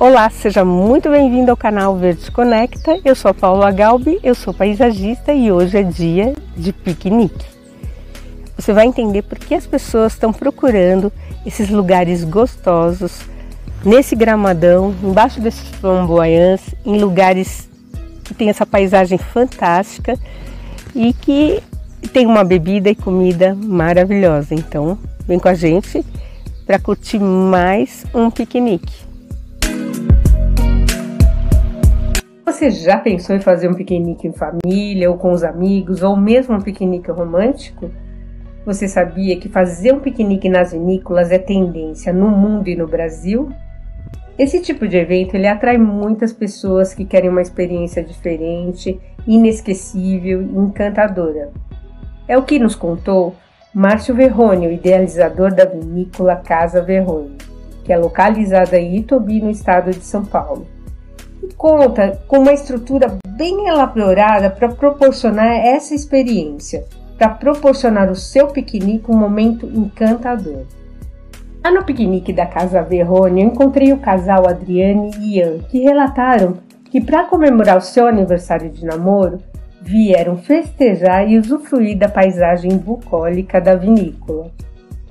Olá, seja muito bem-vindo ao canal Verde Conecta. Eu sou a Paula Galbi, eu sou paisagista e hoje é dia de piquenique. Você vai entender por que as pessoas estão procurando esses lugares gostosos nesse gramadão, embaixo desses flamboyants, em lugares que tem essa paisagem fantástica e que tem uma bebida e comida maravilhosa. Então, vem com a gente para curtir mais um piquenique. Você já pensou em fazer um piquenique em família ou com os amigos ou mesmo um piquenique romântico? Você sabia que fazer um piquenique nas vinícolas é tendência no mundo e no Brasil? Esse tipo de evento ele atrai muitas pessoas que querem uma experiência diferente, inesquecível e encantadora. É o que nos contou Márcio Verrone, o idealizador da vinícola Casa Verrone, que é localizada em Itobi, no estado de São Paulo conta com uma estrutura bem elaborada para proporcionar essa experiência, para proporcionar ao seu piquenique um momento encantador. Lá no piquenique da Casa Verrone, eu encontrei o casal Adriane e Ian, que relataram que para comemorar o seu aniversário de namoro, vieram festejar e usufruir da paisagem bucólica da vinícola.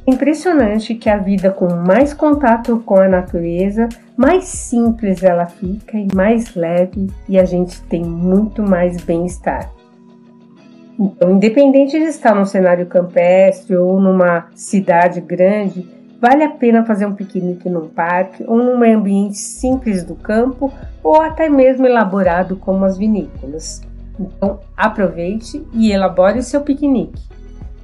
Impressionante que a vida com mais contato com a natureza, mais simples ela fica e mais leve e a gente tem muito mais bem-estar. Então, independente de estar num cenário campestre ou numa cidade grande, vale a pena fazer um piquenique num parque ou num ambiente simples do campo ou até mesmo elaborado como as vinícolas. Então, aproveite e elabore o seu piquenique.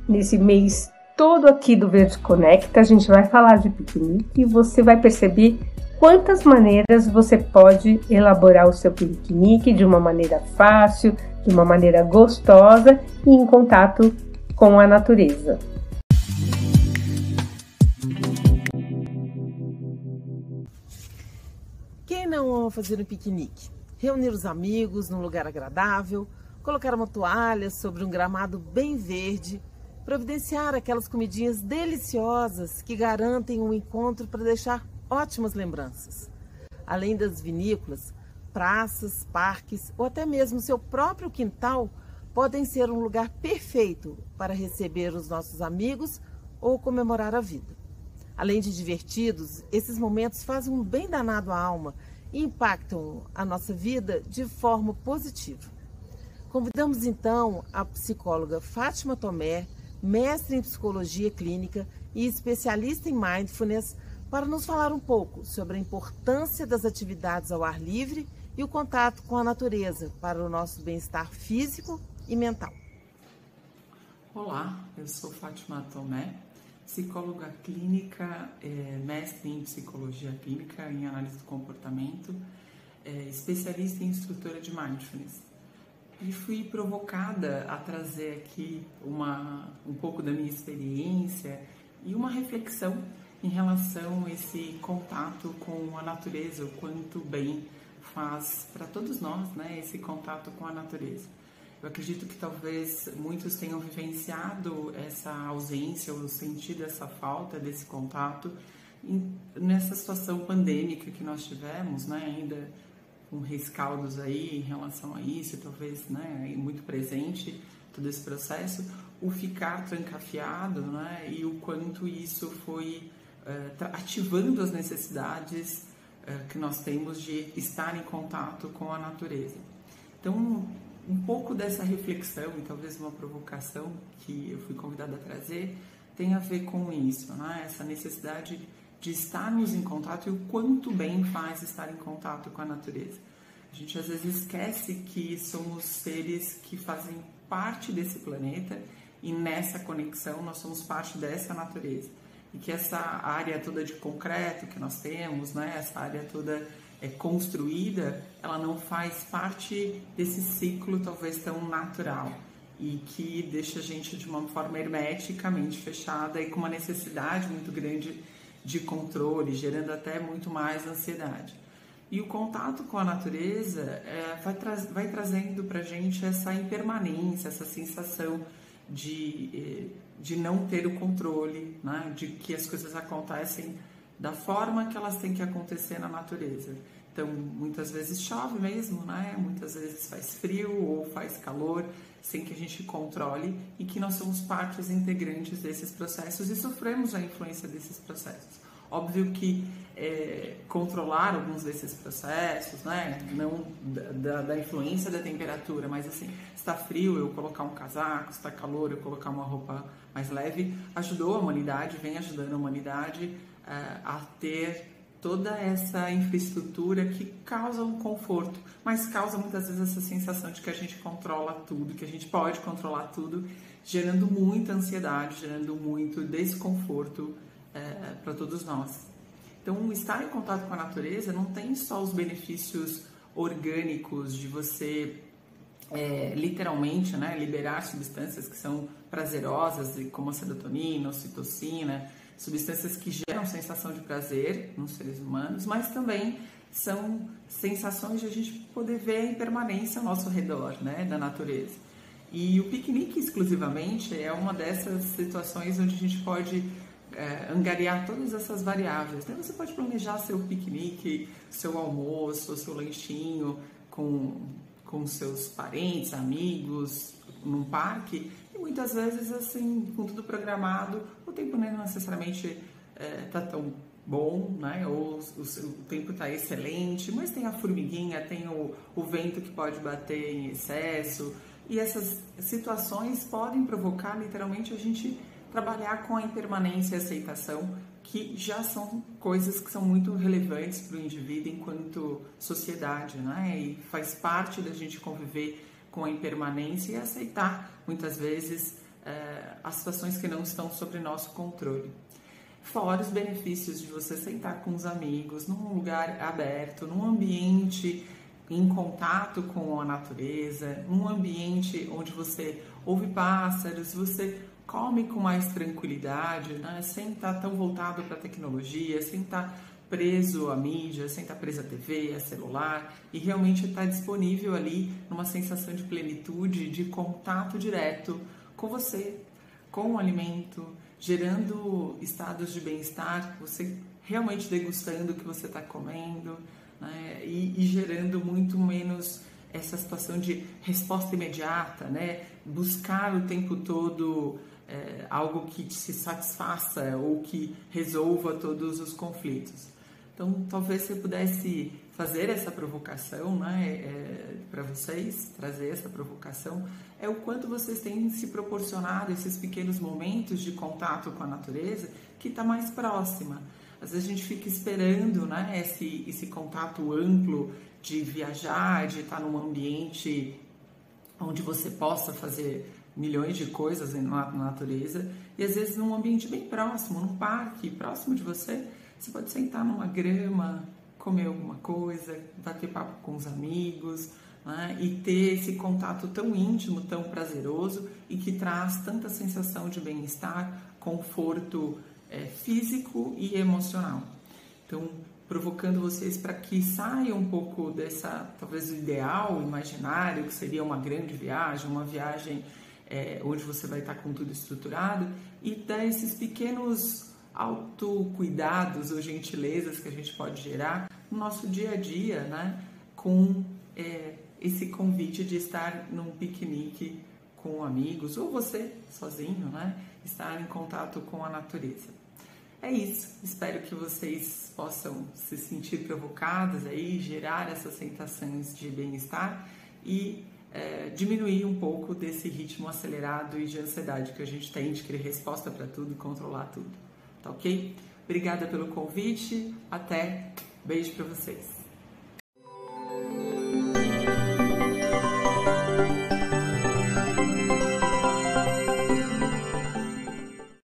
Nesse mês todo aqui do Verde Conecta, a gente vai falar de piquenique e você vai perceber quantas maneiras você pode elaborar o seu piquenique de uma maneira fácil, de uma maneira gostosa e em contato com a natureza. Quem não ama fazer um piquenique? Reunir os amigos num lugar agradável, colocar uma toalha sobre um gramado bem verde providenciar aquelas comidinhas deliciosas que garantem um encontro para deixar ótimas lembranças. Além das vinícolas, praças, parques ou até mesmo seu próprio quintal podem ser um lugar perfeito para receber os nossos amigos ou comemorar a vida. Além de divertidos, esses momentos fazem um bem danado à alma e impactam a nossa vida de forma positiva. Convidamos então a psicóloga Fátima Tomé, mestre em psicologia clínica e especialista em mindfulness, para nos falar um pouco sobre a importância das atividades ao ar livre e o contato com a natureza para o nosso bem-estar físico e mental. Olá, eu sou Fátima Tomé, psicóloga clínica, é, mestre em psicologia clínica em análise do comportamento, é, especialista em instrutora de mindfulness e fui provocada a trazer aqui uma, um pouco da minha experiência e uma reflexão em relação a esse contato com a natureza, o quanto bem faz para todos nós, né, esse contato com a natureza. Eu acredito que talvez muitos tenham vivenciado essa ausência ou sentido essa falta desse contato nessa situação pandêmica que nós tivemos, né, ainda com rescaldos aí em relação a isso, talvez né, muito presente todo esse processo, o ficar trancafiado né, e o quanto isso foi uh, ativando as necessidades uh, que nós temos de estar em contato com a natureza. Então, um pouco dessa reflexão e talvez uma provocação que eu fui convidada a trazer tem a ver com isso, né? essa necessidade de estarmos em contato e o quanto bem faz estar em contato com a natureza. A gente às vezes esquece que somos seres que fazem parte desse planeta e nessa conexão nós somos parte dessa natureza. E que essa área toda de concreto que nós temos, né, essa área toda é, construída, ela não faz parte desse ciclo talvez tão natural e que deixa a gente de uma forma hermeticamente fechada e com uma necessidade muito grande de controle, gerando até muito mais ansiedade. E o contato com a natureza é, vai, tra vai trazendo para gente essa impermanência, essa sensação de, eh, de não ter o controle, né? de que as coisas acontecem da forma que elas têm que acontecer na natureza. Então, muitas vezes chove mesmo, né? Muitas vezes faz frio ou faz calor, sem que a gente controle e que nós somos partes integrantes desses processos e sofremos a influência desses processos. Óbvio que é, controlar alguns desses processos, né? Não da, da, influência da temperatura, mas assim, está frio, eu colocar um casaco, está calor, eu colocar uma roupa mais leve, ajudou a humanidade, vem ajudando a humanidade é, a ter toda essa infraestrutura que causa um conforto, mas causa muitas vezes essa sensação de que a gente controla tudo, que a gente pode controlar tudo, gerando muita ansiedade, gerando muito desconforto é, para todos nós. Então, estar em contato com a natureza não tem só os benefícios orgânicos de você é, literalmente né, liberar substâncias que são prazerosas, como a serotonina, a ocitocina, substâncias que geram sensação de prazer nos seres humanos, mas também são sensações de a gente poder ver a impermanência ao nosso redor, né, da natureza. E o piquenique exclusivamente é uma dessas situações onde a gente pode é, angariar todas essas variáveis. Então você pode planejar seu piquenique, seu almoço, seu lanchinho com, com seus parentes, amigos, num parque e muitas vezes assim com tudo programado tempo não necessariamente está é, tão bom, né? Ou o, o tempo está excelente, mas tem a formiguinha, tem o, o vento que pode bater em excesso e essas situações podem provocar literalmente a gente trabalhar com a impermanência e aceitação, que já são coisas que são muito relevantes para o indivíduo enquanto sociedade, né? E faz parte da gente conviver com a impermanência e aceitar muitas vezes é, as situações que não estão sob nosso controle. Fora os benefícios de você sentar com os amigos num lugar aberto, num ambiente em contato com a natureza, num ambiente onde você ouve pássaros, você come com mais tranquilidade, né? sem estar tão voltado para a tecnologia, sem estar preso à mídia, sem estar preso à TV, a celular, e realmente estar disponível ali numa sensação de plenitude, de contato direto com você, com o alimento, gerando estados de bem-estar, você realmente degustando o que você está comendo, né? e, e gerando muito menos essa situação de resposta imediata, né? Buscar o tempo todo é, algo que te satisfaça ou que resolva todos os conflitos. Então, talvez você pudesse fazer essa provocação, né, é, para vocês, trazer essa provocação, é o quanto vocês têm se proporcionado esses pequenos momentos de contato com a natureza que está mais próxima. Às vezes a gente fica esperando, né, esse, esse contato amplo de viajar, de estar num ambiente onde você possa fazer milhões de coisas na natureza e às vezes num ambiente bem próximo, num parque próximo de você, você pode sentar numa grama, comer alguma coisa, bater papo com os amigos né? e ter esse contato tão íntimo, tão prazeroso e que traz tanta sensação de bem-estar, conforto é, físico e emocional. Então, provocando vocês para que saiam um pouco dessa, talvez, ideal imaginário, que seria uma grande viagem, uma viagem é, onde você vai estar com tudo estruturado, e dar esses pequenos autocuidados ou gentilezas que a gente pode gerar no nosso dia a dia, né? Com é, esse convite de estar num piquenique com amigos ou você sozinho, né? Estar em contato com a natureza. É isso. Espero que vocês possam se sentir provocadas aí, gerar essas sensações de bem-estar e é, diminuir um pouco desse ritmo acelerado e de ansiedade que a gente tem de querer resposta para tudo e controlar tudo. Tá ok? Obrigada pelo convite. Até. Beijo para vocês.